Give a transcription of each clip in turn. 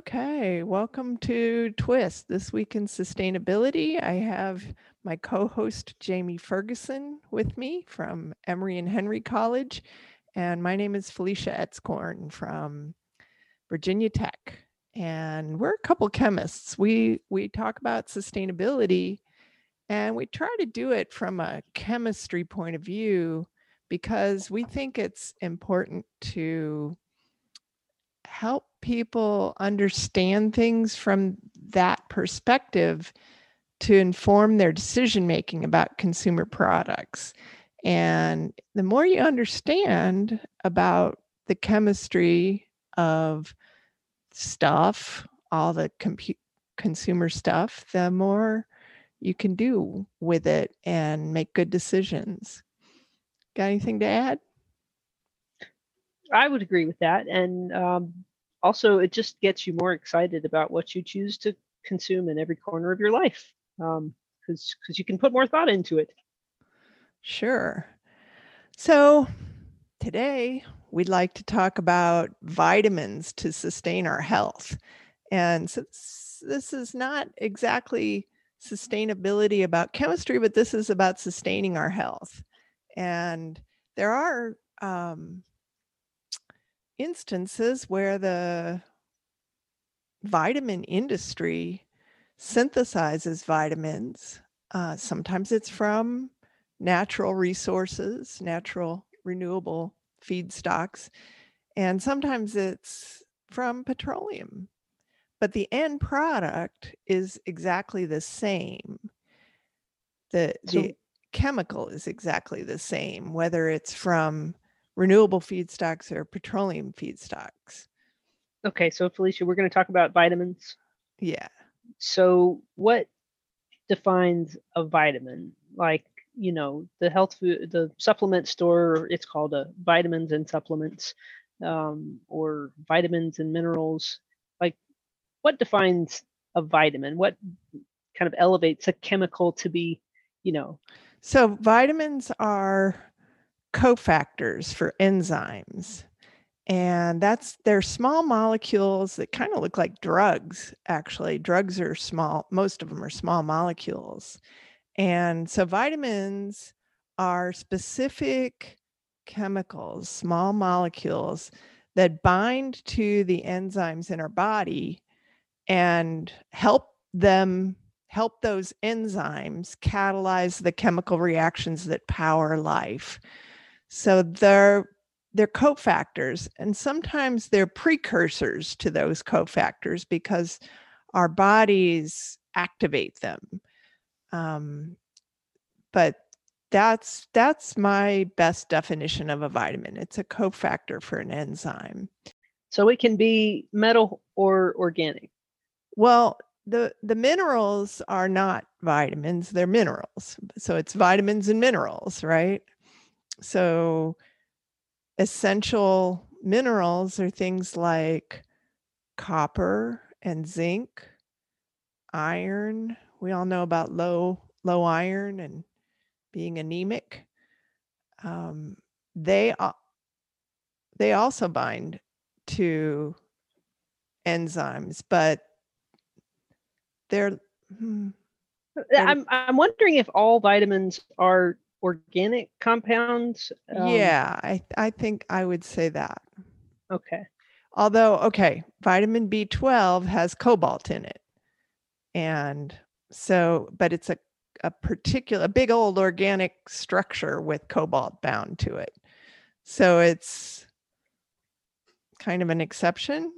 Okay, welcome to Twist This Week in Sustainability. I have my co host Jamie Ferguson with me from Emory and Henry College, and my name is Felicia Etzkorn from Virginia Tech. And we're a couple chemists. We we talk about sustainability and we try to do it from a chemistry point of view because we think it's important to help people understand things from that perspective to inform their decision making about consumer products. And the more you understand about the chemistry of stuff, all the compu- consumer stuff, the more you can do with it and make good decisions. Got anything to add? I would agree with that. And um, also, it just gets you more excited about what you choose to consume in every corner of your life because um, because you can put more thought into it. Sure. So today we'd like to talk about vitamins to sustain our health. And so this, is not exactly sustainability about chemistry, but this is about sustaining our health. And there are um, instances where the vitamin industry synthesizes vitamins. Uh, sometimes it's from natural resources, natural renewable feedstocks, and sometimes it's from petroleum. But the end product is exactly the same. The, So- the chemical is exactly the same, whether it's from renewable feedstocks or petroleum feedstocks. Okay, so Felicia, we're going to talk about vitamins. Yeah. So, what defines a vitamin? Like, you know, the health food, the supplement store, it's called a vitamins and supplements, um, or vitamins and minerals. Like, what defines a vitamin? What kind of elevates a chemical to be, you know, So vitamins are cofactors for enzymes. And that's they're small molecules that kind of look like drugs, actually. Drugs are small, most of them are small molecules. And so vitamins are specific chemicals, small molecules that bind to the enzymes in our body and help them help those enzymes catalyze the chemical reactions that power life. So they're they're cofactors and sometimes they're precursors to those cofactors because our bodies activate them. Um, but that's that's my best definition of a vitamin. It's a cofactor for an enzyme. so it can be metal or organic. Well, the the minerals are not vitamins, they're minerals. So it's vitamins and minerals, right? So essential minerals are things like copper and zinc, iron. We all know about low low iron and being anemic. Um, they they also bind to enzymes, but they're hmm, They're- I'm I'm wondering if all vitamins are organic compounds. Um, yeah, I I think I would say that. Okay. Although, okay, vitamin B12 has cobalt in it. And so, but it's a, a particular, a big old organic structure with cobalt bound to it. So it's kind of an exception.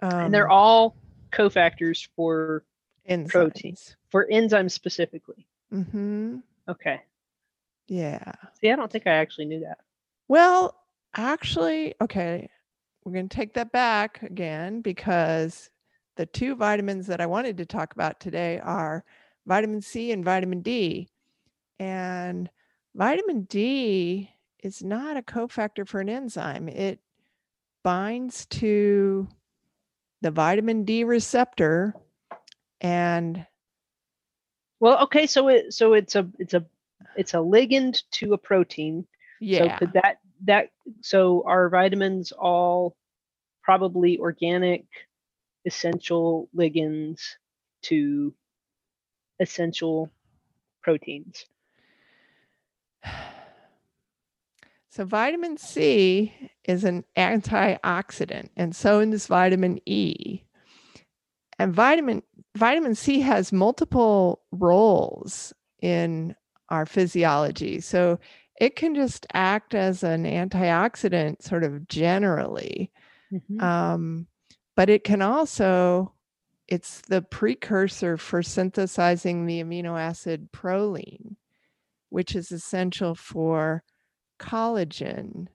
and they're Um, all cofactors for enzymes. for enzymes specifically. Mm-hmm. Okay. Yeah. See, I don't think I actually knew that. Well, actually, okay, we're going to take that back again because the two vitamins that I wanted to talk about today are vitamin C and vitamin D. And vitamin D is not a cofactor for an enzyme, it binds to the vitamin D receptor and Well, okay, so it so it's a it's a it's a ligand to a protein. yeah So could that that so are vitamins all probably organic essential ligands to essential proteins. So vitamin C is an antioxidant, and so is vitamin E. And vitamin vitamin C has multiple roles in our physiology. So it can just act as an antioxidant sort of generally. Mhm. Um, but it can also it's the precursor for synthesizing the amino acid proline, which is essential for collagen,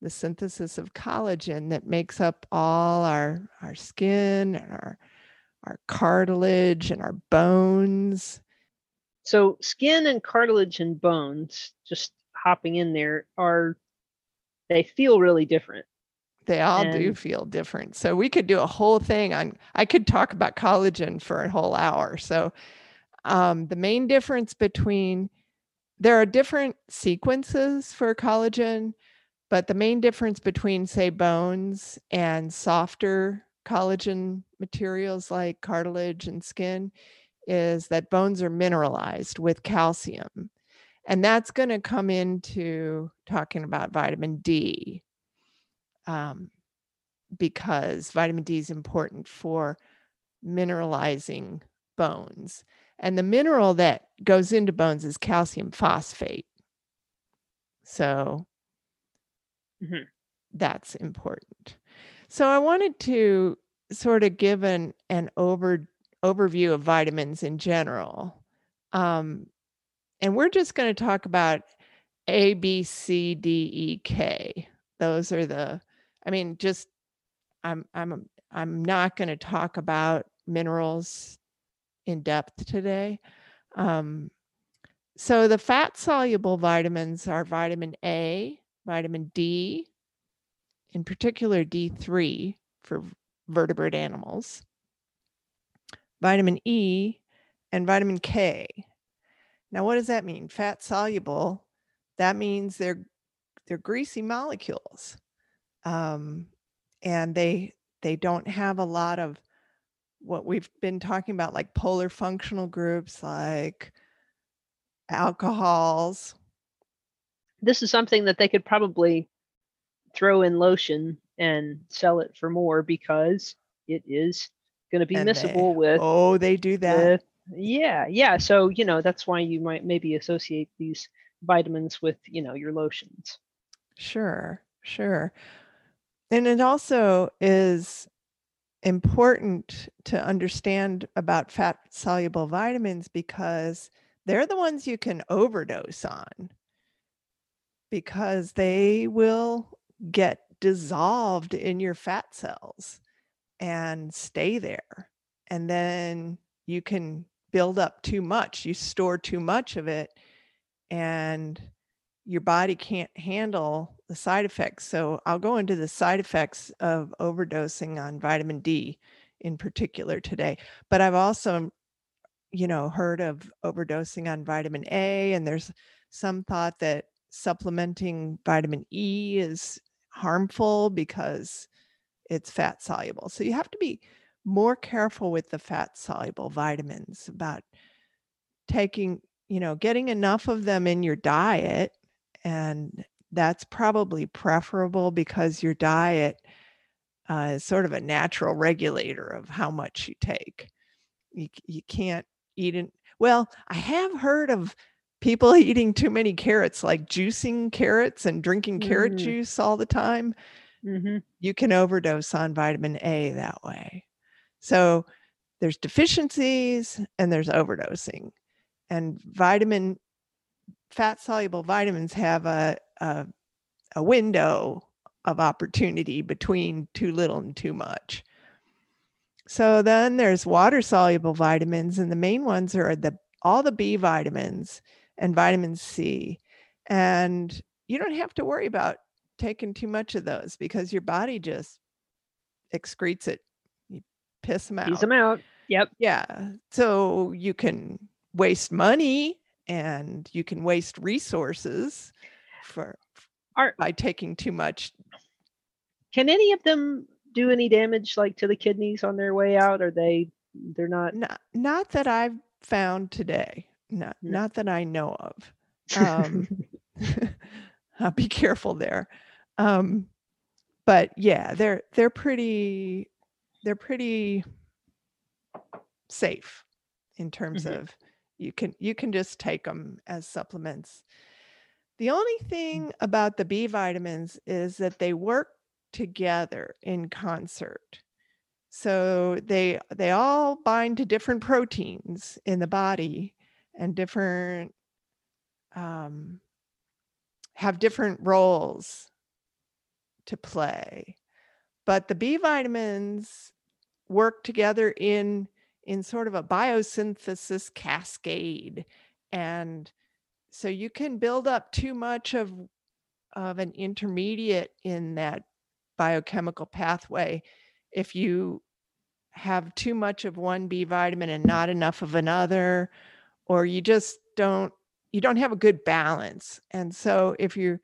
the synthesis of collagen that makes up all our our skin and our our cartilage and our bones. So skin and cartilage and bones, just hopping in there, are they feel really different. They all do feel different. So we could do a whole thing on I could talk about collagen for a whole hour. So um, the main difference between there are different sequences for collagen, but the main difference between say bones and softer collagen materials like cartilage and skin is that bones are mineralized with calcium. And that's going to come into talking about vitamin D um, because vitamin D is important for mineralizing bones. And the mineral that goes into bones is calcium phosphate. So Mhm. that's important. So I wanted to sort of give an, an over, overview of vitamins in general. Um, and we're just going to talk about A, B, C, D, E, K. Those are the, I mean, just I'm I'm I'm not going to talk about minerals in depth today. Um, so the fat soluble vitamins are vitamin A, vitamin D, in particular D3 for vertebrate animals, vitamin E, and vitamin K. Now, what does that mean? Fat soluble. That means they're they're greasy molecules, um, and they they don't have a lot of what we've been talking about, like polar functional groups, like alcohols. This is something that they could probably throw in lotion and sell it for more because it is going to be And they, with oh, they do that. with yeah yeah so you know that's why you might maybe associate these vitamins with you know your lotions Sure, sure. And it also is important to understand about fat soluble vitamins because they're the ones you can overdose on because they will get dissolved in your fat cells and stay there. And then you can build up too much. You store too much of it and your body can't handle the side effects. So I'll go into the side effects of overdosing on vitamin D in particular today. But I've also, you know, heard of overdosing on vitamin A, and there's some thought that supplementing vitamin E is harmful because it's fat soluble. So you have to be more careful with the fat soluble vitamins about taking, you know, getting enough of them in your diet. And that's probably preferable because your diet uh, is sort of a natural regulator of how much you take. You, you can't eat it. Well, I have heard of people eating too many carrots, like juicing carrots and drinking carrot mm, juice all the time hmm you can overdose on vitamin A that way. So there's deficiencies and there's overdosing. And vitamin, fat soluble vitamins have a, a, a window of opportunity between too little and too much. So then there's water soluble vitamins, and the main ones are the all the B vitamins and vitamin C. And you don't have to worry about taking too much of those because your body just excretes it. You piss them out. them out yep Yeah. So you can waste money and you can waste resources for are by taking too much. can any of them do any damage like to the kidneys on their way out? Are they they're not Not, not that I've found today. Not, No. not that I know of. Um, I'll be careful there. Um, but yeah, they're they're pretty they're pretty safe in terms Mhm. of you can you can just take them as supplements. The only thing about the B vitamins is that they work together in concert. So they they all bind to different proteins in the body and different um, have different roles to play. But the B vitamins work together in in sort of a biosynthesis cascade. And so you can build up too much of of an intermediate in that biochemical pathway if you have too much of one B vitamin and not enough of another, or you just don't you don't have a good balance. And so if you're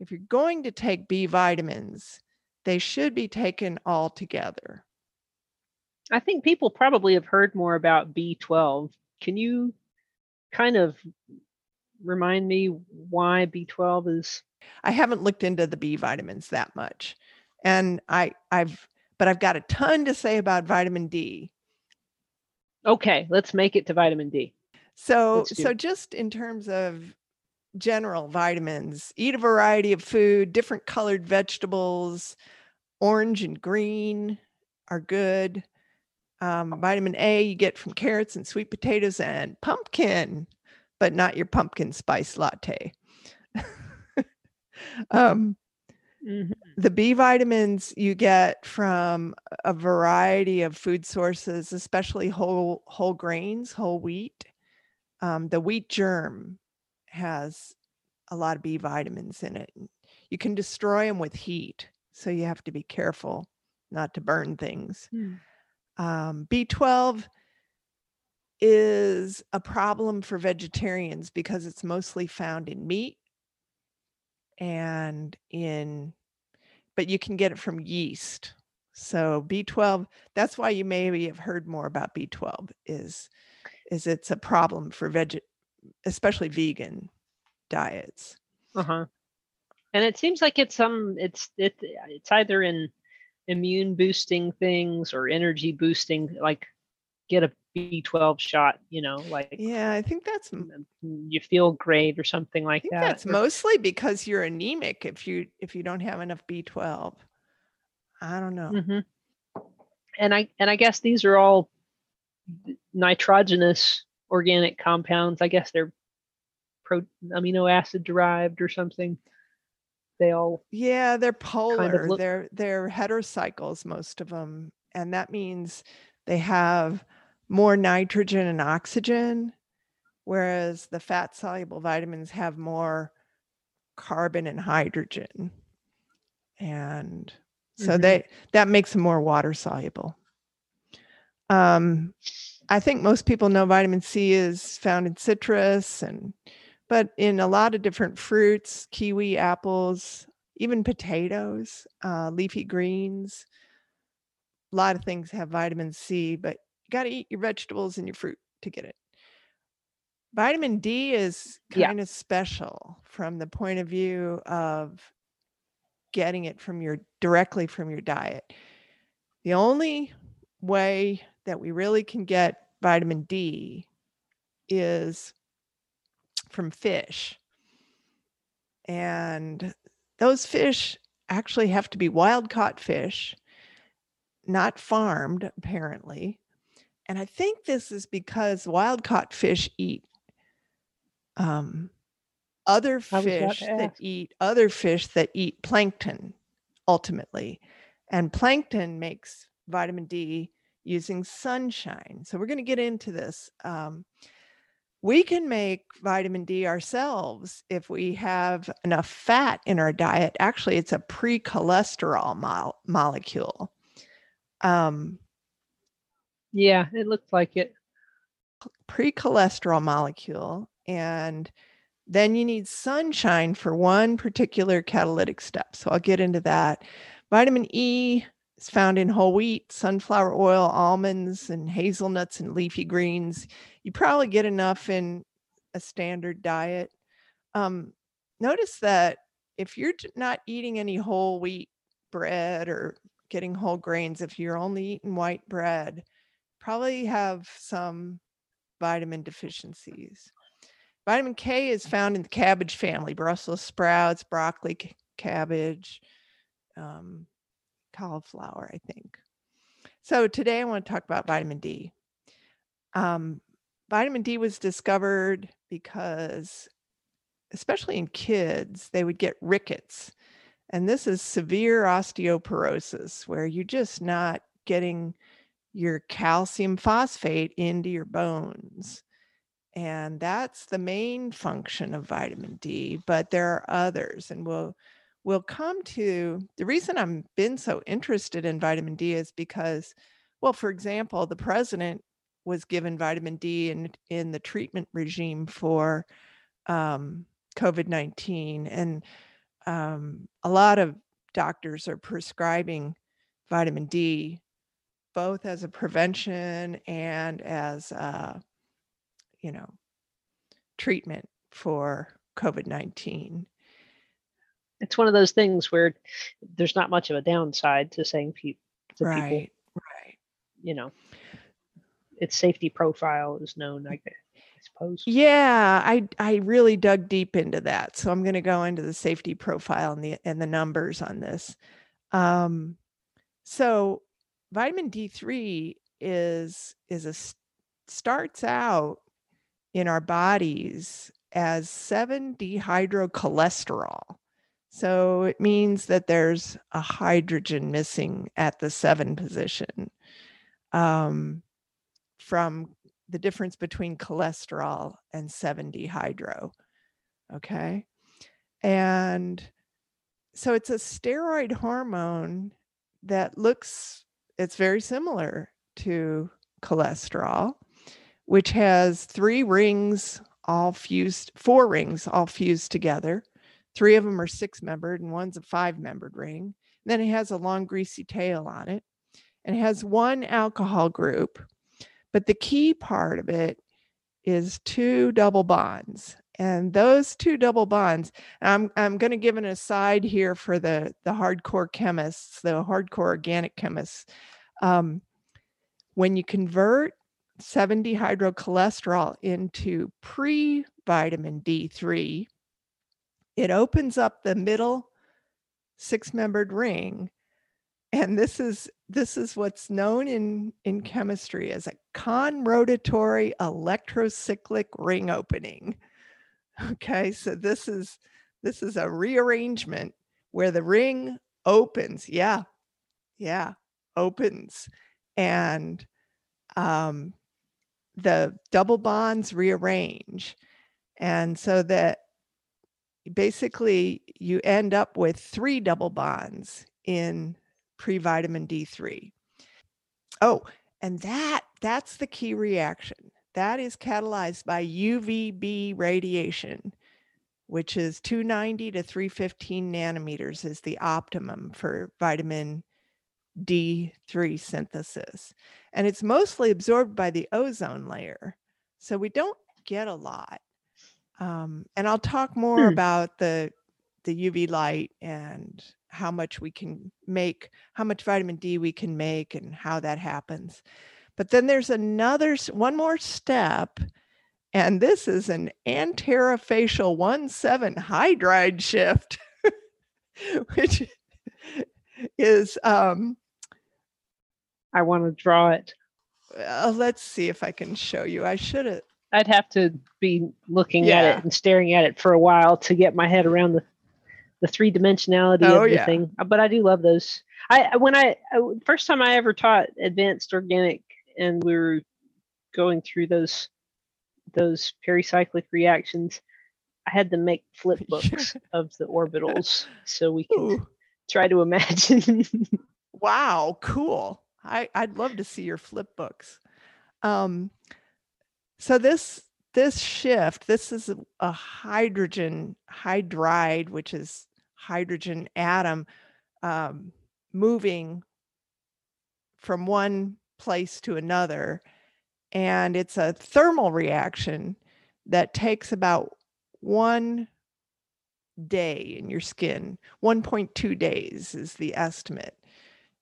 if you're going to take B vitamins, they should be taken all together. I think people probably have heard more about B12. Can you kind of remind me why B12 is I haven't looked into the B vitamins that much. And I I've but I've got a ton to say about vitamin D. okay? Let's make it to vitamin D. So so just in terms of general vitamins, eat a variety of food, different colored vegetables, orange and green are good. Um, vitamin A you get from carrots and sweet potatoes and pumpkin, but not your pumpkin spice latte. um, Mhm. the B vitamins you get from a variety of food sources, especially whole whole grains, whole wheat. Um, the wheat germ has a lot of B vitamins in it. You can destroy them with heat, so you have to be careful not to burn things. Hmm. Um, B12 is a problem for vegetarians because it's mostly found in meat and in, but you can get it from yeast. So B12, that's why you maybe have heard more about B12 is is it's a problem for veg especially vegan diets. Uh-huh. And it seems like it's some it's it it's either in immune boosting things or energy boosting like get a B12 shot, you know, like Yeah, I think that's you feel great or something I like think that. that's or- mostly because you're anemic if you if you don't have enough B12. I don't know. Mhm. And I and I guess these are all nitrogenous organic compounds. I guess they're pro amino acid derived or something. They all Yeah, they're polar. look- they're they're heterocycles, most of them, and that means they have more nitrogen and oxygen, whereas the fat soluble vitamins have more carbon and hydrogen, and so Mhm. they that makes them more water soluble. Um, I think most people know vitamin C is found in citrus and but in a lot of different fruits, kiwi, apples, even potatoes, uh, leafy greens. A lot of things have vitamin C, but you got to eat your vegetables and your fruit to get it. Vitamin D is Yeah. kind of special from the point of view of getting it from your directly from your diet. The only way that we really can get vitamin D is from fish. And those fish actually have to be wild caught fish, not farmed, apparently. And I think this is because wild caught fish eat um, other I was about fish that eat other fish that eat plankton ultimately. And plankton makes vitamin D using sunshine. So we're going to get into this. Um, we can make vitamin D ourselves if we have enough fat in our diet. Actually, it's a pre cholesterol mo- molecule. Um, Yeah, it looks like it. pre cholesterol molecule. And then you need sunshine for one particular catalytic step. So I'll get into that. Vitamin E found in whole wheat, sunflower oil, almonds, and hazelnuts and leafy greens. You probably get enough in a standard diet. Um, notice that if you're not eating any whole wheat bread or getting whole grains, if you're only eating white bread, probably have some vitamin deficiencies. Vitamin K is found in the cabbage family, Brussels sprouts, broccoli, cabbage, um, cauliflower, I think. So today I want to talk about vitamin D. Um, vitamin D was discovered because, especially in kids, they would get rickets. And this is severe osteoporosis where you're just not getting your calcium phosphate into your bones. And that's the main function of vitamin D, but there are others. And we'll we'll come to the reason I'm been so interested in vitamin D is because, well, for example, the president was given vitamin D in in the treatment regime for um, COVID nineteen, and um, a lot of doctors are prescribing vitamin D both as a prevention and as a, you know treatment for COVID nineteen. It's one of those things where there's not much of a downside to saying pe- to people, Right, right. you know, its safety profile is known, I, suppose. Yeah, I I really dug deep into that. So I'm going to go into the safety profile and the and the numbers on this. Um, so vitamin D3 is is a starts out in our bodies as 7 dehydrocholesterol. So it means that there's a hydrogen missing at the 7 position. Um, from the difference between cholesterol and 7-dehydro. Okay. And so it's a steroid hormone that looks, it's very similar to cholesterol, which has three rings all fused, four rings all fused together. Three of them are six membered and one's a five membered ring. then it has a long greasy tail on it and it has one alcohol group but the key part of it is two double bonds. And those two double bonds, I'm, I'm going to give an aside here for the, the hardcore chemists, the hardcore organic chemists. Um, when you convert 7 dehydrocholesterol into pre vitamin D3, it opens up the middle six membered ring and this is this is what's known in in chemistry as a conrotatory electrocyclic ring opening. Okay so this is this is a rearrangement where the ring opens yeah yeah opens and um the double bonds rearrange. And so that basically you end up with three double bonds in pre-vitamin D3. Oh, and that that's the key reaction. That is catalyzed by UVB radiation, which is 290 to 315 nanometers is the optimum for vitamin D3 synthesis. And it's mostly absorbed by the ozone layer. So we don't get a lot. Um, and I'll talk more Hmm. about the the UV light and how much we can make, how much vitamin D we can make, and how that happens. But then there's another, one more step, and this is an antarafacial one seven hydride shift, which is, um, I want to draw it. uh, let's see if I can show you. I should have, I'd have to be looking at it and staring at it for a while to get my head around the the three dimensionality Oh, of the yeah. thing. But I do love those. I when I, I first time I ever taught advanced organic and we were going through those those pericyclic reactions, I had to make flip books of the orbitals so we could Ooh, try to imagine. wow, cool. I, I'd love to see your flip books. Um, so this this shift, this is a, hydrogen hydride, which is hydrogen atom um, moving from one place to another. And it's a thermal reaction that takes about one day in your skin. 1.2 days is the estimate.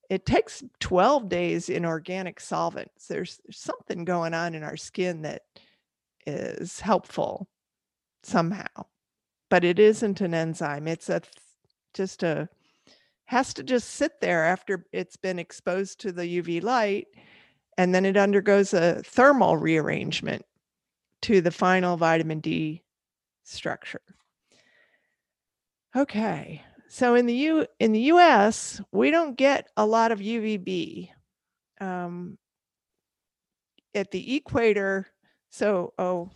It takes 12 days in organic solvents. There's, something going on in our skin that is helpful somehow, but it isn't an enzyme. It's a just a has to just sit there after it's been exposed to the UV light and then it undergoes a thermal rearrangement to the final vitamin D structure. Okay. So in the U in the US, we don't get a lot of UVB. Um, at the equator, so oh,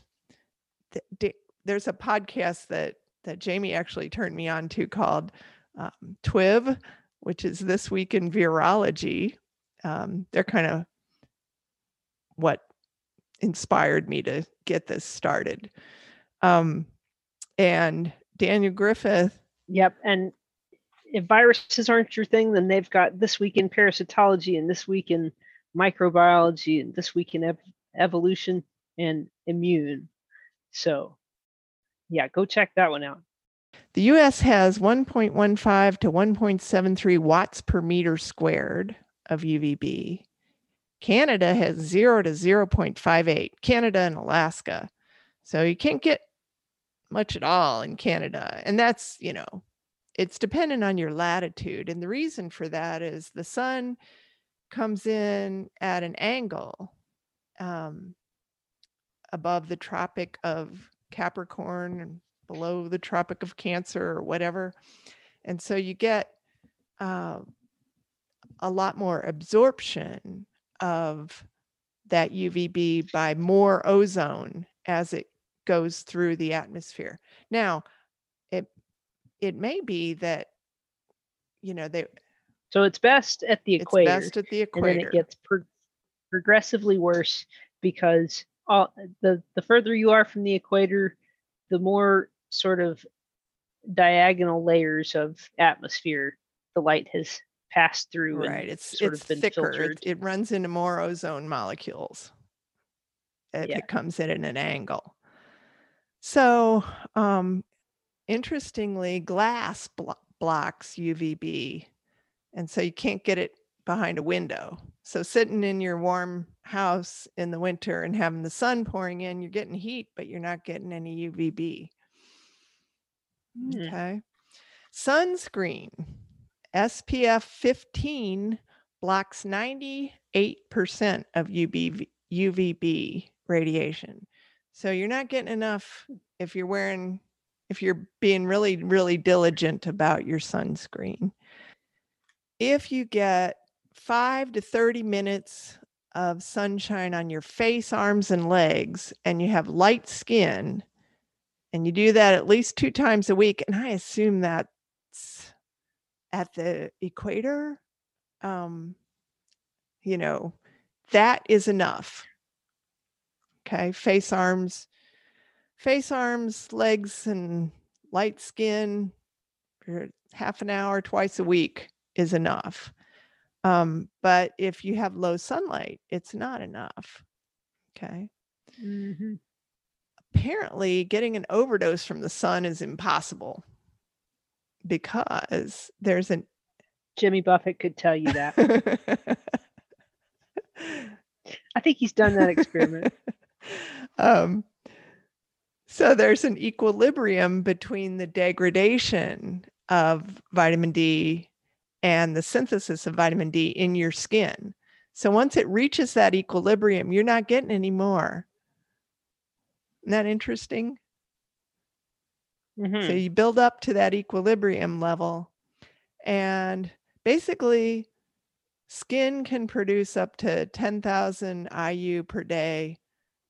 th- d- there's a podcast that that Jamie actually turned me on to called um, TWIV, which is this week in virology. Um, they're kind of what inspired me to get this started. Um, and Daniel Griffin. Yep. And if viruses aren't your thing, then they've got this week in parasitology and this week in microbiology and this week in ev- evolution and immune. So, yeah, go check that one out. The US has 1.15 to 1.73 watts per meter squared of UVB. Canada has 0 to 0.58, Canada and Alaska. So you can't get much at all in Canada. And that's, you know, it's dependent on your latitude. And the reason for that is the sun comes in at an angle um, above the Tropic of Capricorn and below the Tropic of Cancer or whatever. And so you get uh, a lot more absorption of that UVB by more ozone as it goes through the atmosphere. Now, it may be that you know they So it's best at the it's equator. best at the equator and then it gets pro- progressively worse because all the the further you are from the equator, the more sort of diagonal layers of atmosphere the light has passed through right. and It's sort it's of been thicker. It, it runs into more ozone molecules. If Yeah. it comes in at an angle. So, um, interestingly, glass blo- blocks UVB, and so you can't get it behind a window. So, sitting in your warm house in the winter and having the sun pouring in, you're getting heat, but you're not getting any UVB. Hmm. Okay. Sunscreen SPF 15 blocks 98% of UVB, UVB radiation. So you're not getting enough if you're wearing, if you're being really, really diligent about your sunscreen. If you get five to 30 minutes of sunshine on your face, arms, and legs, and you have light skin, and you do that at least two times a week, and I assume that's at the equator, um, you know, that is enough. Okay, face, arms, face, arms, legs, and light skin for half an hour twice a week is enough. Um, but if you have low sunlight, it's not enough. Okay. Mhm. Apparently, getting an overdose from the sun is impossible because there's an Jimmy Buffett could tell you that. I think he's done that experiment. um, so there's an equilibrium between the degradation of vitamin D and the synthesis of vitamin D in your skin. So once it reaches that equilibrium, you're not getting any more. Isn't that interesting? So Mhm. you build up to that equilibrium level, and basically, skin can produce up to 10,000 IU per day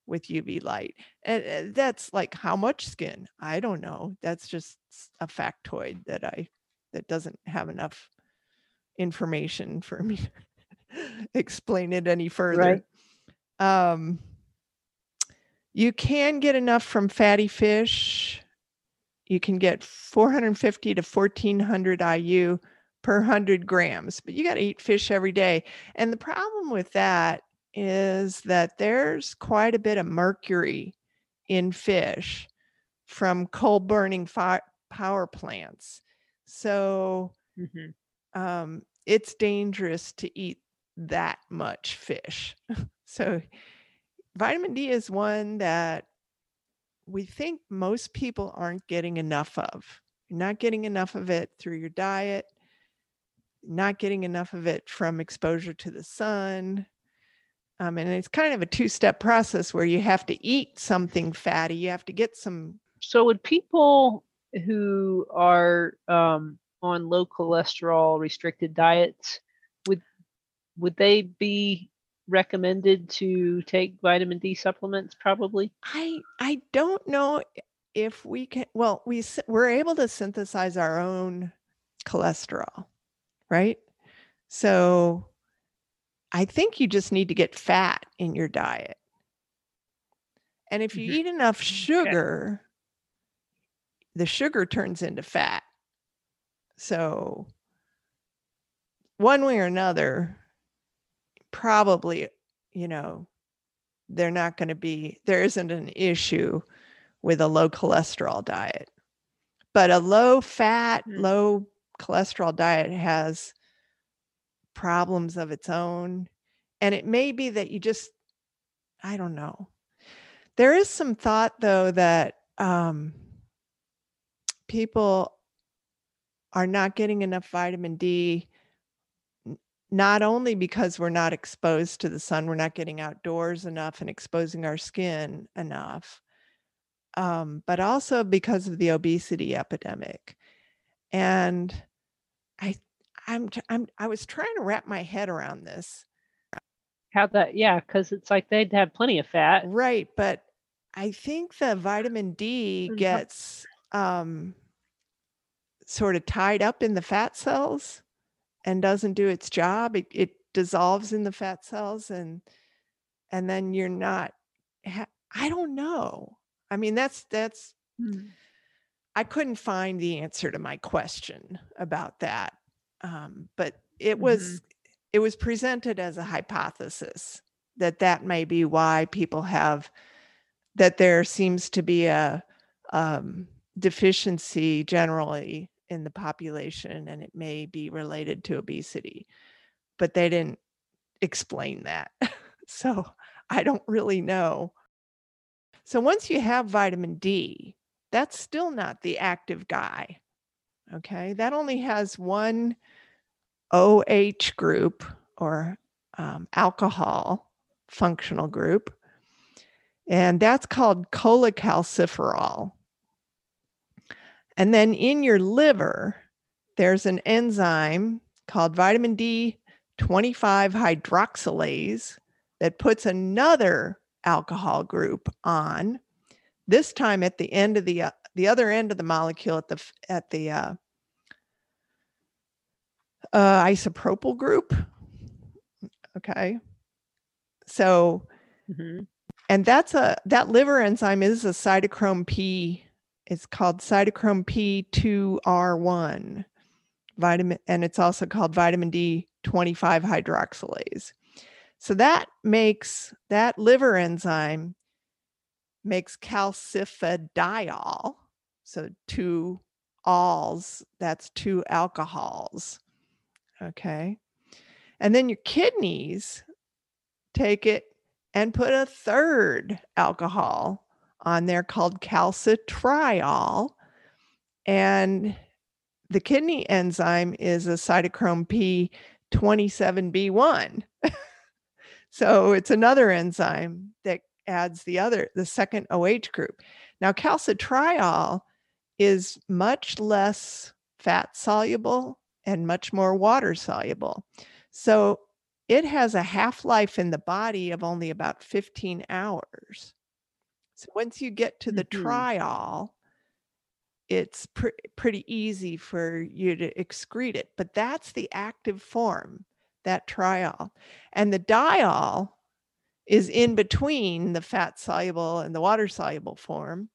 with UV light. And uh, that's like how much skin? I don't know. That's just a factoid that I that doesn't have enough information for me to explain it any further. Right. Um, you can get enough from fatty fish. You can get 450 to 1400 IU per 100 grams, but you got to eat fish every day. And the problem with that is that there's quite a bit of mercury in fish from coal burning power plants. So Mhm. um, it's dangerous to eat that much fish. so vitamin D is one that we think most people aren't getting enough of. You're not getting enough of it through your diet, not getting enough of it from exposure to the sun. Um, and it's kind of a two step process where you have to eat something fatty. You have to get some. So would people who are um, on low cholesterol restricted diets would would they be recommended to take vitamin D supplements probably? I I don't know if we can. Well, we we're able to synthesize our own cholesterol, right? So I think you just need to get fat in your diet. And if you Mhm. eat enough sugar, the sugar turns into fat. So one way or another, probably, you know, they're not going to be, there isn't an issue with a low cholesterol diet. But a low fat, Mm. low cholesterol diet has problems of its own. And it may be that you just, I don't know. There is some thought, though, that um, people are not getting enough vitamin D, not only because we're not exposed to the sun, we're not getting outdoors enough and exposing our skin enough, um, but also because of the obesity epidemic. And I, I'm, I'm, I was trying to wrap my head around this. How that? Yeah, because it's like they'd have plenty of fat. Right, but I think the vitamin D gets um, sort of tied up in the fat cells and doesn't do its job. It, it dissolves in the fat cells, and and then you're not. Ha- I don't know. I mean, that's that's. I couldn't find the answer to my question about that, um, but it was it was presented as a hypothesis that that may be why people have that there seems to be a um, deficiency generally in the population and it may be related to obesity but they didn't explain that. So i don't really know. So once you have vitamin d that's still not the active guy okay? That only has one oh group or um, alcohol functional group and that's called cholecalciferol. And then in your liver, there's an enzyme called vitamin D25 hydroxylase that puts another alcohol group on. This time at the end of the uh, the other end of the molecule at the at the uh, uh, isopropyl group. Okay, so Mhm. and that's a that liver enzyme is a cytochrome P. It's called cytochrome P2R1 vitamin, and it's also called vitamin D25 hydroxylase. So that makes that liver enzyme makes calcifediol. So two alls, that's two alcohols. Okay. And then your kidneys take it and put a third alcohol on there called calcitriol. And the kidney enzyme is a cytochrome P27B1. so it's another enzyme that adds the other, the second OH group. Now, calcitriol is much less fat soluble and much more water soluble. So it has a half life in the body of only about 15 hours. So once you get to the Mhm. triol, it's pre- pretty easy for you to excrete it. But that's the active form, that triol. And the diol is in between the fat soluble and the water soluble form.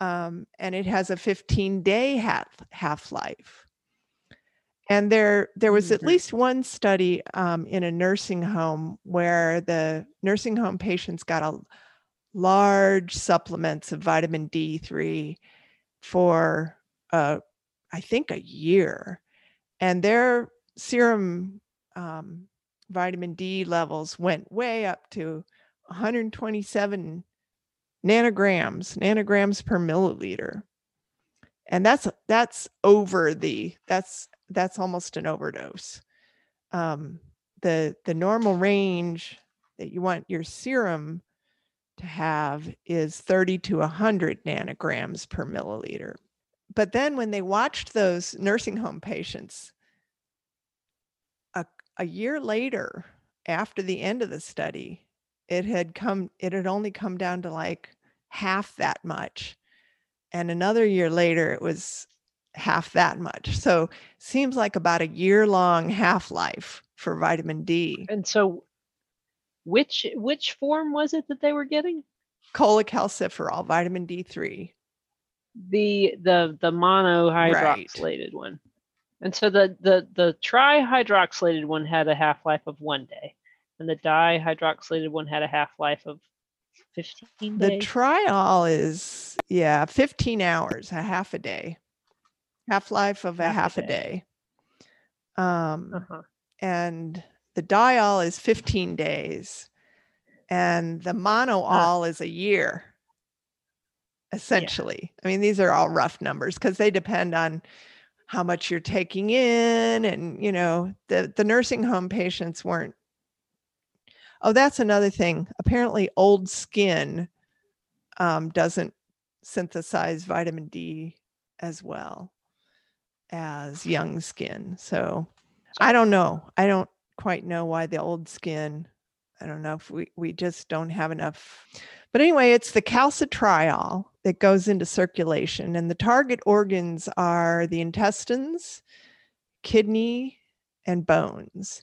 Um, and it has a 15 day half half life. And there, there was at Mhm. least one study um, in a nursing home where the nursing home patients got a large supplements of vitamin D3 for, uh, I think, a year, and their serum um, vitamin D levels went way up to 127 nanograms, nanograms per milliliter and that's that's over the that's that's almost an overdose. Um the the normal range that you want your serum to have is 30 to 100 nanograms per milliliter. But then when they watched those nursing home patients a, a year later after the end of the study it had come it had only come down to like half that much. And another year later it was half that much so seems like about a year long half life for vitamin d And so, which which form was it that they were getting? cholecalciferol vitamin d3 The the the monohydroxylated one. And so the the the trihydroxylated one had a half life of one day, and the dihydroxylated one had a half life of fifteen days. the triol is yeah 15 hours a half a day half life of a Half a half a day. day. Um uh-huh. and the diol is 15 days and the monool is a year essentially. I mean these are all rough numbers because they depend on how much you're taking in and you know the the nursing home patients weren't oh that's another thing. Apparently old skin um, doesn't synthesize vitamin d as well as young skin so I don't know. I don't quite know why the old skin. I don't know if we, we just don't have enough. But anyway, it's the calcitriol that goes into circulation, and the target organs are the intestines, kidney, and bones.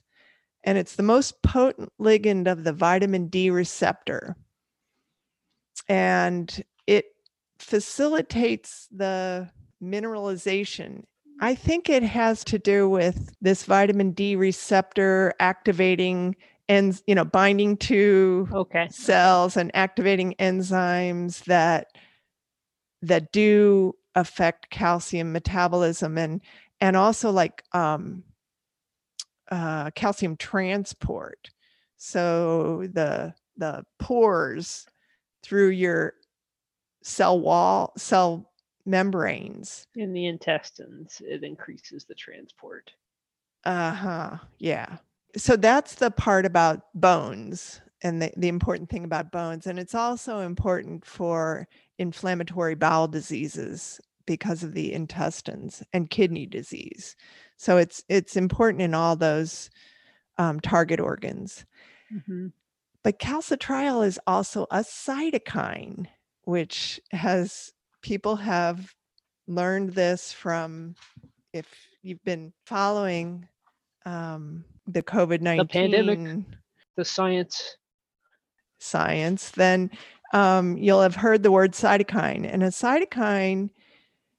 And it's the most potent ligand of the vitamin D receptor. And it facilitates the mineralization I think it has to do with this vitamin D receptor activating and you know binding to Okay. cells and activating enzymes that that do affect calcium metabolism and and also like um, uh, calcium transport. So the the pores through your cell wall cell membranes In the intestines, it increases the transport. Uh-huh. Yeah. So that's the part about bones and the, the important thing about bones. And it's also important for inflammatory bowel diseases because of the intestines and kidney disease. So it's it's important in all those um, target organs. hmm But calcitriol is also a cytokine, which has people have learned this from if you've been following um, the COVID 19 pandemic. The science. science, then um, you'll have heard the word cytokine. And a cytokine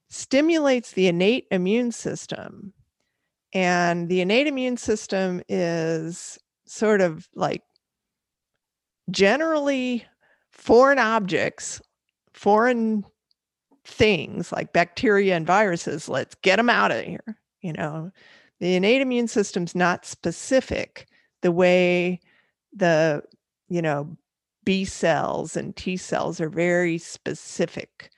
stimulates the innate immune system. And the innate immune system is sort of like generally foreign objects, foreign things like bacteria and viruses. Let's get them out of here. You know, the innate immune system's not specific the way the, you know, B cells and T cells are very specific.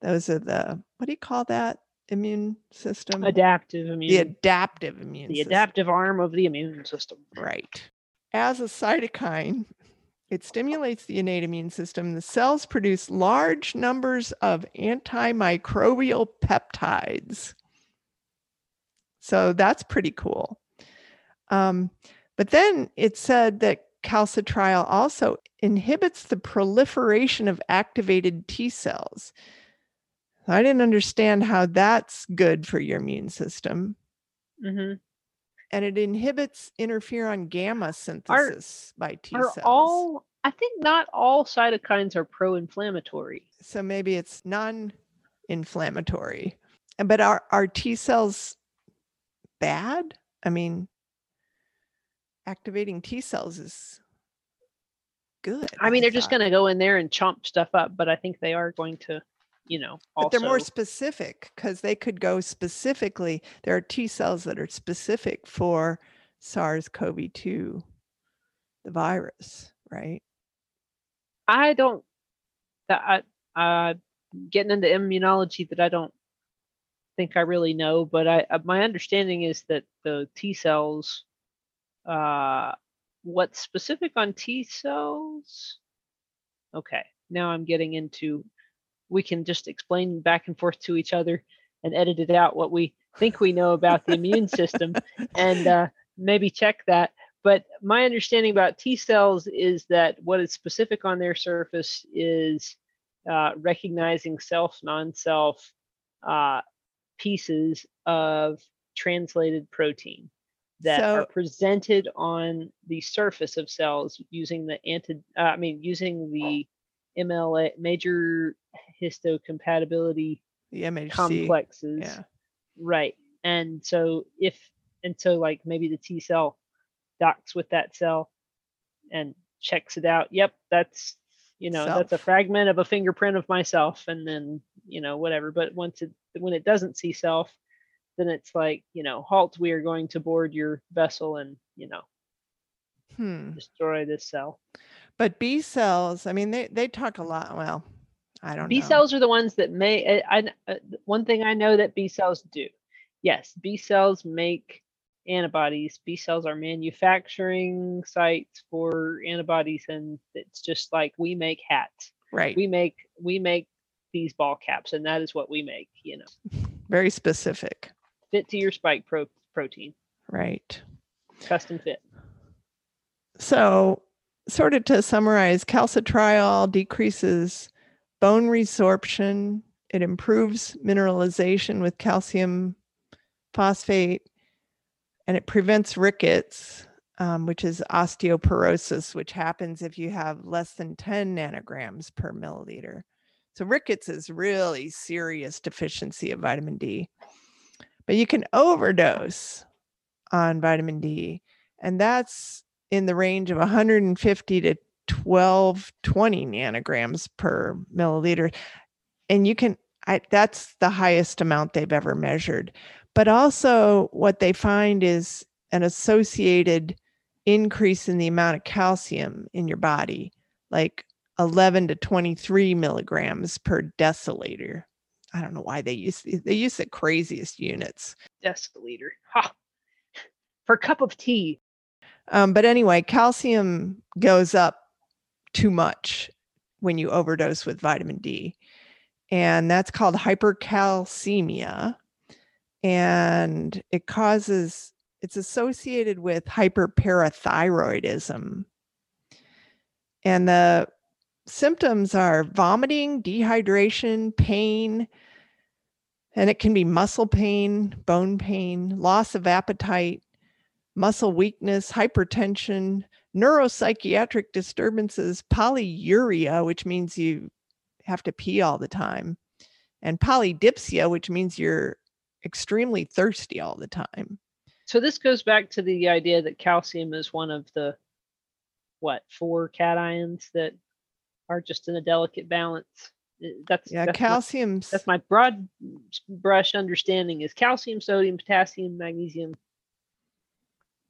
Those are the, what do you call that immune system? Adaptive immune. the adaptive immune the system. adaptive arm of the immune system. Right. As a cytokine, it stimulates the innate immune system. The cells produce large numbers of antimicrobial peptides. So that's pretty cool. Um, but then it said that calcitriol also inhibits the proliferation of activated T cells. I didn't understand how that's good for your immune system hmm and it inhibits interferon gamma synthesis by T Are cells. all? I think not all cytokines are pro-inflammatory. so maybe it's non-inflammatory. And- But are, are T cells bad. I mean, activating T cells is good. I mean, they're just going to go in there and chomp stuff up, but I think they are going to, you know, also. But they're more specific because they could go specifically. There are T cells that are specific for SARS-CoV-2, the virus, right? I don't. That I uh, getting into immunology that I don't think I really know, but I uh, my understanding is that the T cells, uh, what's specific on T cells? Okay, now I'm getting into. We can just explain back and forth to each other and edit it out what we think we know about the immune system, and uh, maybe check that. But my understanding about T cells is that what is specific on their surface is uh, recognizing self, non-self uh, pieces of translated protein that So- are presented on the surface of cells using the anti, uh, I mean, using the MLA major histocompatibility The MHC. complexes. Yeah. Right. And so if and so like maybe the T cell docks with that cell and checks it out. Yep, that's you know, that's a fragment of a fingerprint of myself and then, you know, whatever. But once it when it doesn't see self, then it's like, you know, halt, we are going to board your vessel and, you know, Hmm. destroy this cell. But B cells, I mean, they, they talk a lot. Well, I don't know. B know. cells are the ones that may. I, I uh, one thing I know that B cells do. Yes, B cells make antibodies. B cells are manufacturing sites for antibodies, and it's just like we make hats. Right. We make we make these ball caps, and that is what we make. You know, Very specific. fit to your spike pro- protein, Right. custom fit. So, sort of to summarize, calcitriol decreases bone resorption. It improves mineralization with calcium phosphate, and it prevents rickets, um, which is osteoporosis, which happens if you have less than 10 nanograms per milliliter. So, rickets is really serious deficiency of vitamin D. But you can overdose on vitamin D, and that's in the range of 150 to 1220 nanograms per milliliter and you can I, that's the highest amount they've ever measured but also what they find is an associated increase in the amount of calcium in your body like 11 to 23 milligrams per deciliter i don't know why they use they use the craziest units Deciliter. Ha! For a cup of tea. Um, but anyway, calcium goes up too much when you overdose with vitamin D. And that's called hypercalcemia. And it causes, it's associated with hyperparathyroidism. And the symptoms are vomiting, dehydration, pain, and it can be muscle pain, bone pain, loss of appetite, muscle weakness, hypertension, neuropsychiatric disturbances, polyuria, which means you have to pee all the time, and polydipsia, which means you're extremely thirsty all the time. So this goes back to the idea that calcium is one of the what four cations that are just in a delicate balance. That's Yeah, that's my- that's my broad brush understanding is calcium, sodium, potassium, magnesium.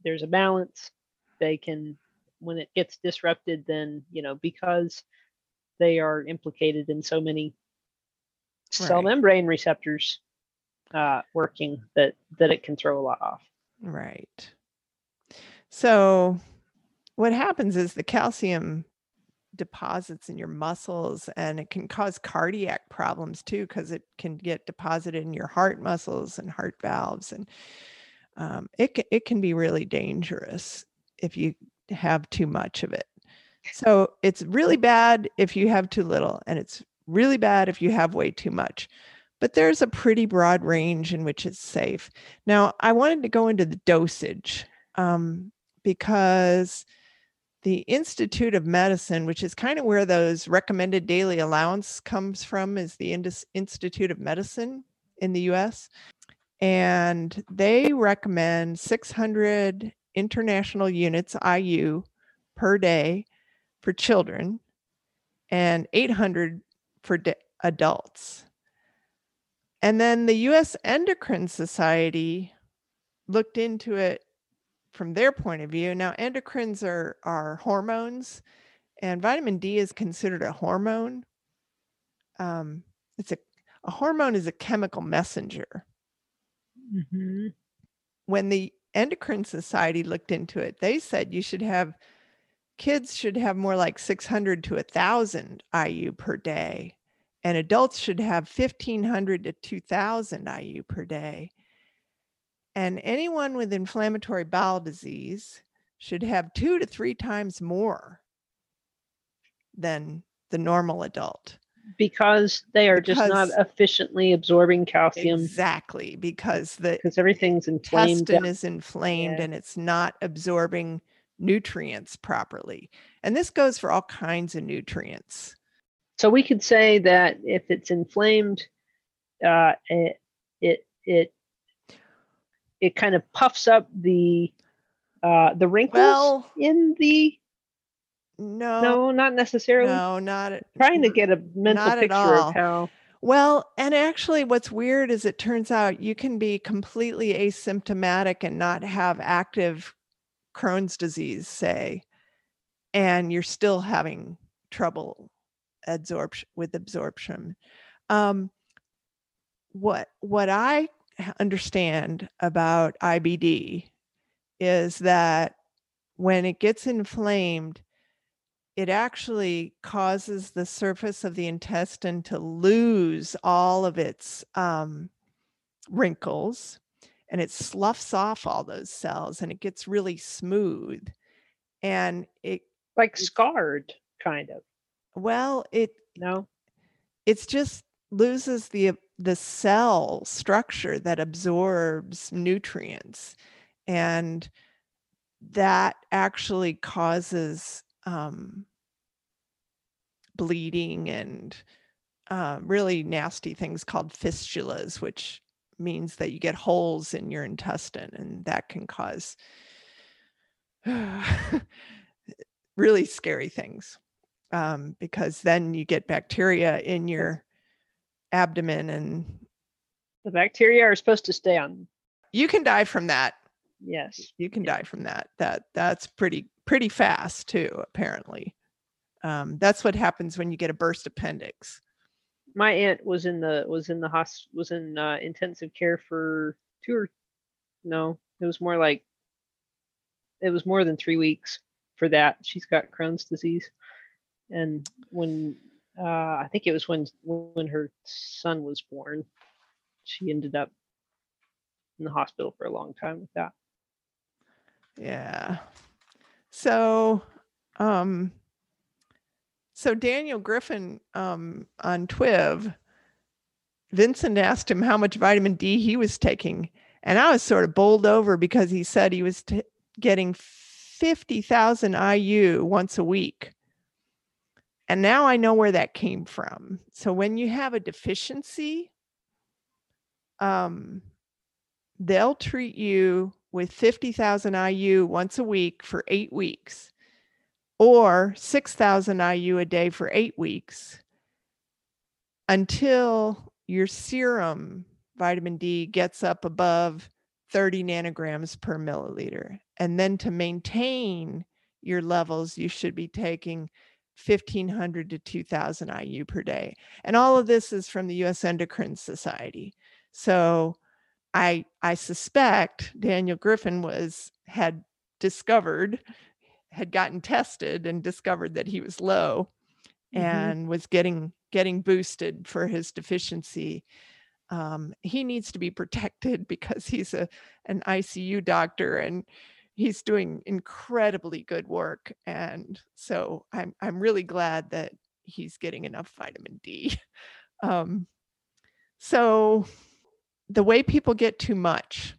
There's a balance. They can, when it gets disrupted, then, you know, because they are implicated in so many cell membrane receptors uh, working that that it can throw a lot off. Right. So, what happens is the calcium deposits in your muscles and it can cause cardiac problems too because it can get deposited in your heart muscles and heart valves and um, it, ca- it can be really dangerous if you have too much of it. So it's really bad if you have too little and it's really bad if you have way too much. But there's a pretty broad range in which it's safe. Now, I wanted to go into the dosage um, because the Institute of Medicine, which is kind of where those recommended daily allowance comes from, is the Indus- Institute of Medicine in the US. And they recommend 600 international units IU per day for children and 800 for d- adults. And then the US Endocrine Society looked into it from their point of view. Now, endocrines are, are hormones, and vitamin D is considered a hormone. Um, it's a, a hormone is a chemical messenger. Hmm When the Endocrine Society looked into it, they said you should have kids should have more like 600 to 1000 IU per day and adults should have 1500 to 2000 IU per day. And anyone with inflammatory bowel disease should have 2 to 3 times more than the normal adult. Because they are just not efficiently absorbing calcium Exactly, because the because everything's inflamed. intestine is inflamed Yeah. and it's not absorbing nutrients properly. And this goes for all kinds of nutrients. So we could say that if it's inflamed, uh, it it it it kind of puffs up the uh, the wrinkles Well, in the no, no, not necessarily. no, not Trying to get a mental picture of how. Well, and actually, what's weird is it turns out you can be completely asymptomatic and not have active Crohn's disease, say, and you're still having trouble absorption with absorption. Um, what what I understand about IBD is that when it gets inflamed, it actually causes the surface of the intestine to lose all of its um, wrinkles and it sloughs off all those cells and it gets really smooth. And it, like scarred kind of well, it, no it's just loses the the cell structure that absorbs nutrients and that actually causes um, bleeding and uh, really nasty things called fistulas which means that you get holes in your intestine and that can cause really scary things um, because then you get bacteria in your abdomen and the bacteria are supposed to stay on. You can die from that. Yes. You can die from that. That that's pretty pretty fast too apparently um, that's what happens when you get a burst appendix. My aunt was in the was in the hos was in uh, intensive care for two or no it was more like it was more than three weeks for that. She's got crohn's disease. And when uh, i think it was when when her son was born she ended up in the hospital for a long time with that. Yeah. So um so daniel griffin um on twiv vincent asked him how much vitamin d he was taking and i was sort of bowled over because he said he was t- getting 50000 iu once a week. And now i know where that came from. So when you have a deficiency um they'll treat you with 50,000 IU once a week for eight weeks or 6,000 IU a day for eight weeks until your serum vitamin D gets up above 30 nanograms per milliliter. And then to maintain your levels, you should be taking 1500 to 2000 IU per day. And all of this is from the US Endocrine Society. So I I suspect Daniel Griffin was had discovered had gotten tested and discovered that he was low Mhm. and was getting getting boosted for his deficiency. Um, he needs to be protected because he's a an ICU doctor and he's doing incredibly good work. And so I'm I'm really glad that he's getting enough vitamin D. Um, so the way people get too much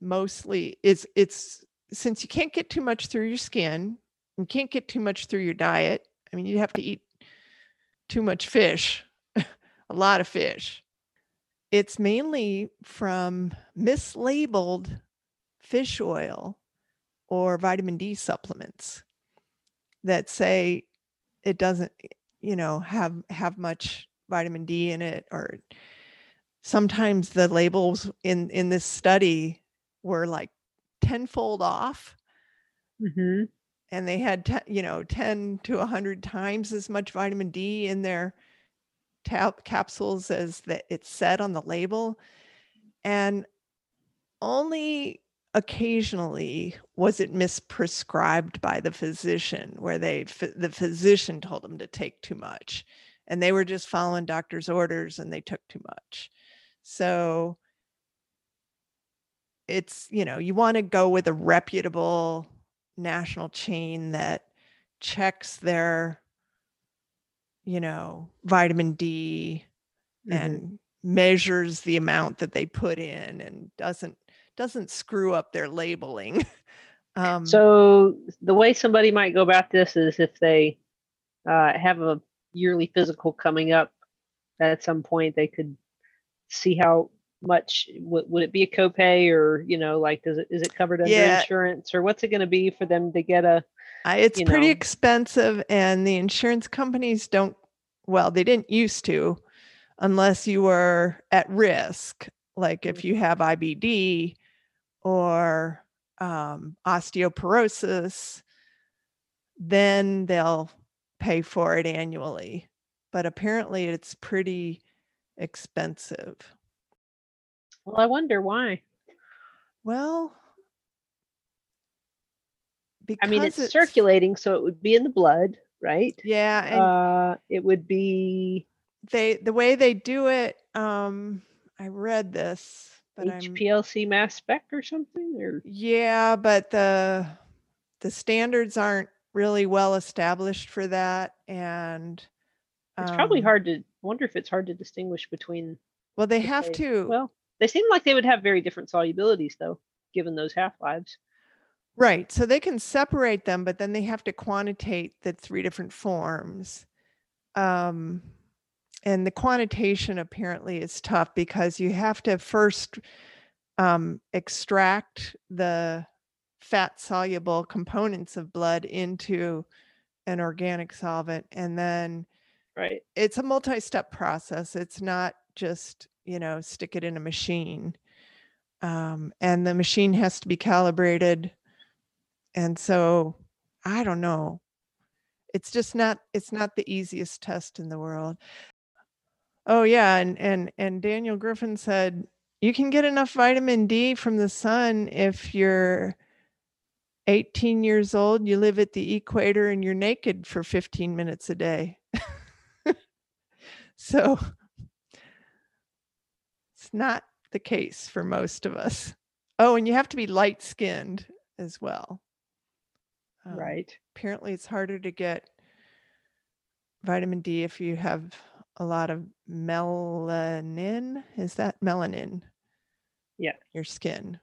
mostly is it's since you can't get too much through your skin, you can't get too much through your diet. I mean, you have to eat too much fish, a lot of fish. it's mainly from mislabeled fish oil or vitamin D supplements that say it doesn't, you know, have have much vitamin D in it or sometimes the labels in in this study were like tenfold off. Hmm and they had you know 10 to 100 times as much vitamin D in their tap capsules as that it said on the label. And only occasionally was it misprescribed by the physician where they the physician told them to take too much. And they were just following doctor's orders and they took too much. So it's you know you want to go with a reputable national chain that checks their you know vitamin d Mhm. and measures the amount that they put in and doesn't doesn't screw up their labeling um So the way somebody might go about this is if they uh, have a yearly physical coming up, at some point they could see how much would, would it be a copay or you know like does it is it covered under Yeah. insurance or what's it going to be for them to get a I, it's pretty know. expensive and the insurance companies don't well they didn't used to unless you were at risk like if you have ibd or um, osteoporosis then they'll pay for it annually but apparently it's pretty expensive well I wonder why. well because I mean it's, circulating so it would be in the blood, right? yeah and Uh it would be they the way they do it um i read this but i'm HPLC mass spec or something or yeah but the the standards aren't really well established for that and it's probably um, hard to wonder if it's hard to distinguish between well they have phase. to Well, they seem like they would have very different solubilities, though, given those half lives. right so they can separate them but then they have to quantitate the three different forms um and the quantitation apparently is tough because you have to first um, extract the fat soluble components of blood into an organic solvent and then Right. it's a multi-step process it's not just you know stick it in a machine um, and the machine has to be calibrated. And so i don't know. It's just not it's not the easiest test in the world. Oh yeah and and and daniel griffin said you can get enough vitamin d from the sun if you're 18 years old you live at the equator and you're naked for 15 minutes a day. So not the case for most of us. Oh, and you have to be light skinned as well. Um, right. Apparently, it's harder to get vitamin D if you have a lot of melanin. Is that melanin? Yeah. Your skin.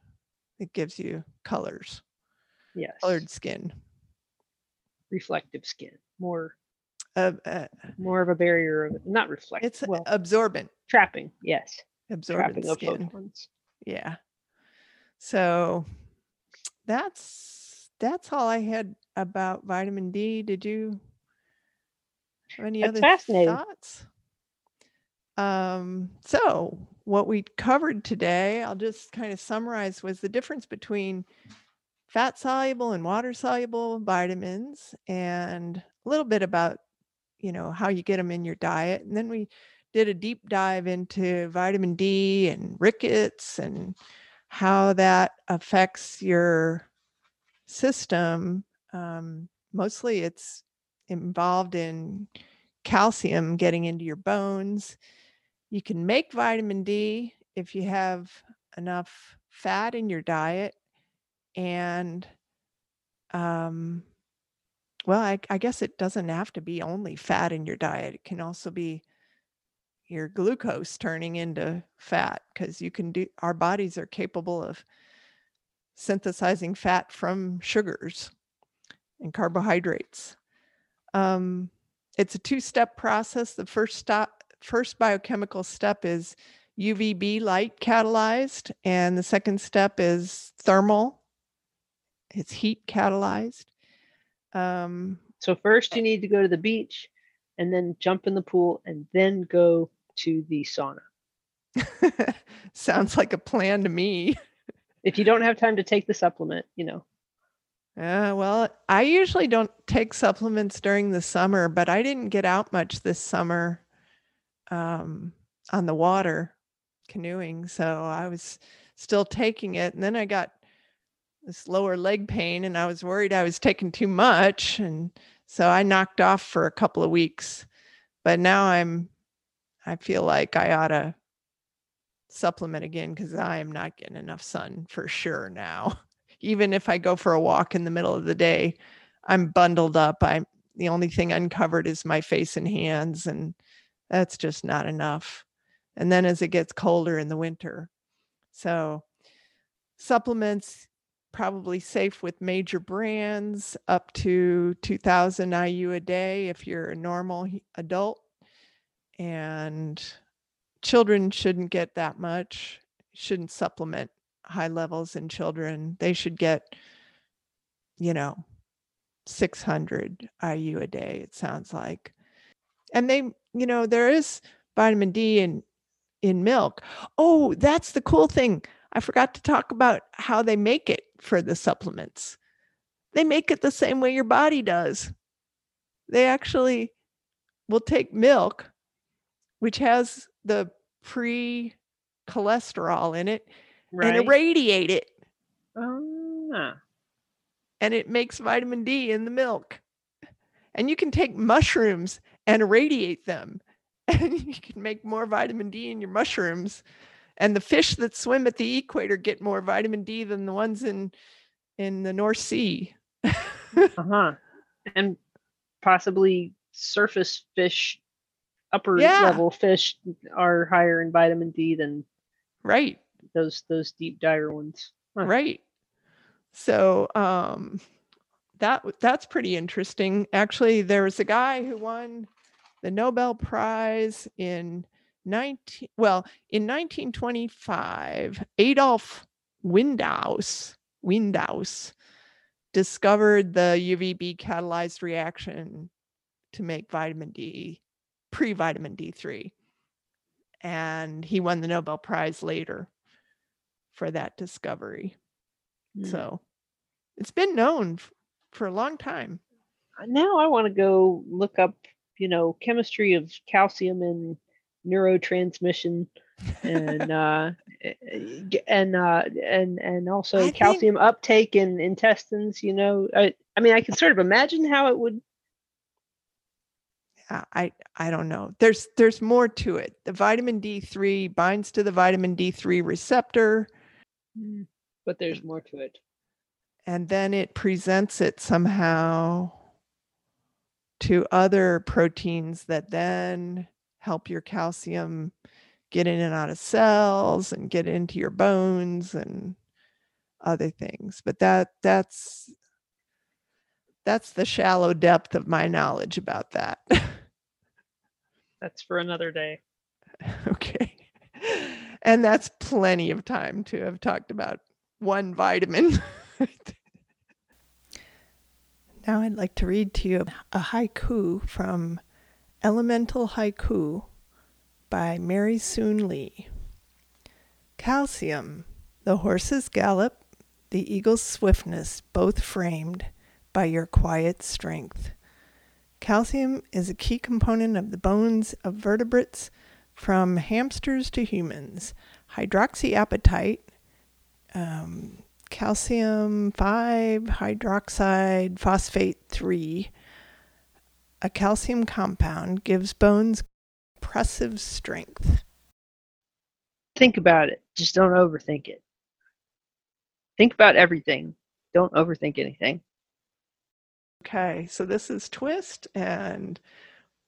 It gives you colors, Yes. colored skin. Reflective skin. More Uh, uh, more of a barrier of not reflective. it's well, absorbent, trapping. Yes. Absorbent skin. yeah. So that's that's all i had about vitamin d. Did you have any That's other thoughts? Um so what we covered today i'll just kind of summarize was the difference between fat soluble and water soluble vitamins and a little bit about you know how you get them in your diet. And then we did a deep dive into vitamin D and rickets and how that affects your system. Um, mostly it's involved in calcium getting into your bones. You can make vitamin D if you have enough fat in your diet and um, well, I, I guess it doesn't have to be only fat in your diet. It can also be your glucose turning into fat because you can do our bodies are capable of synthesizing fat from sugars and carbohydrates. Um, it's a two-step process. The first stop, first biochemical step is UVB light catalyzed, and the second step is thermal. It's heat catalyzed. Um, So first you need to go to the beach and then jump in the pool and then go to the sauna. sounds like a plan to me. If you don't have time to take the supplement, you know. Uh, well, I usually don't take supplements during the summer, but I didn't get out much this summer um, on the water canoeing. So I was still taking it. And then I got this lower leg pain and I was worried I was taking too much. And so I knocked off for a couple of weeks. But now I'm, I feel like I ought to supplement again because I am not getting enough sun for sure now. Even if I go for a walk in the middle of the day, I'm bundled up. I'm the only thing uncovered is my face and hands, and that's just not enough. And then as it gets colder in the winter, so supplements probably safe with major brands up to 2000 IU a day if you're a normal adult. And children shouldn't get that much, shouldn't supplement high levels in children. They should get, you know, 600 IU a day, it sounds like. And they, you know, there is vitamin D in in milk. Oh, that's the cool thing. I forgot to talk about how they make it for the supplements. They make it the same way your body does. They actually will take milk, which has the pre cholesterol in it, Right. and irradiate it. Ah, and it makes vitamin D in the milk. And you can take mushrooms and irradiate them, and you can make more vitamin D in your mushrooms. And the fish that swim at the equator get more vitamin D than the ones in in the North Sea. uh-huh. And possibly surface fish, upper Yeah. level fish are higher in vitamin D than right, those those deep dire ones. Huh. right. So um, that that's pretty interesting. Actually, there was a guy who won the Nobel Prize in 19 well in 1925 Adolf Windaus Windaus discovered the UVB catalyzed reaction to make vitamin D pre-vitamin D3 and he won the Nobel Prize later for that discovery Mm. so it's been known f- for a long time now I want to go look up, you know, chemistry of calcium and neurotransmission and uh eh, eh, and uh and and also I think- calcium uptake in intestines, you know. I I mean I can sort of imagine how it would I I don't know. There's there's more to it. The vitamin D3 binds to the vitamin D3 receptor mm, but there's more to it. and then it presents it somehow to other proteins that then help your calcium get in and out of cells and get into your bones and other things. But that that's that's the shallow depth of my knowledge about that. That's for another day. Okay. And that's plenty of time to have talked about one vitamin. now I'd like to read to you a haiku from Elemental Haiku by Mary Soon Lee. Calcium, the horse's gallop, the eagle's swiftness, both framed by your quiet strength. Calcium is a key component of the bones of vertebrates from hamsters to humans. Hydroxyapatite, um, calcium 5 hydroxide phosphate 3, a calcium compound, gives bones impressive strength. Think about it. Just don't overthink it. Think about everything. Don't overthink anything. Okay, so this is Twist, and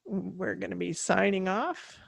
we're going to be signing off.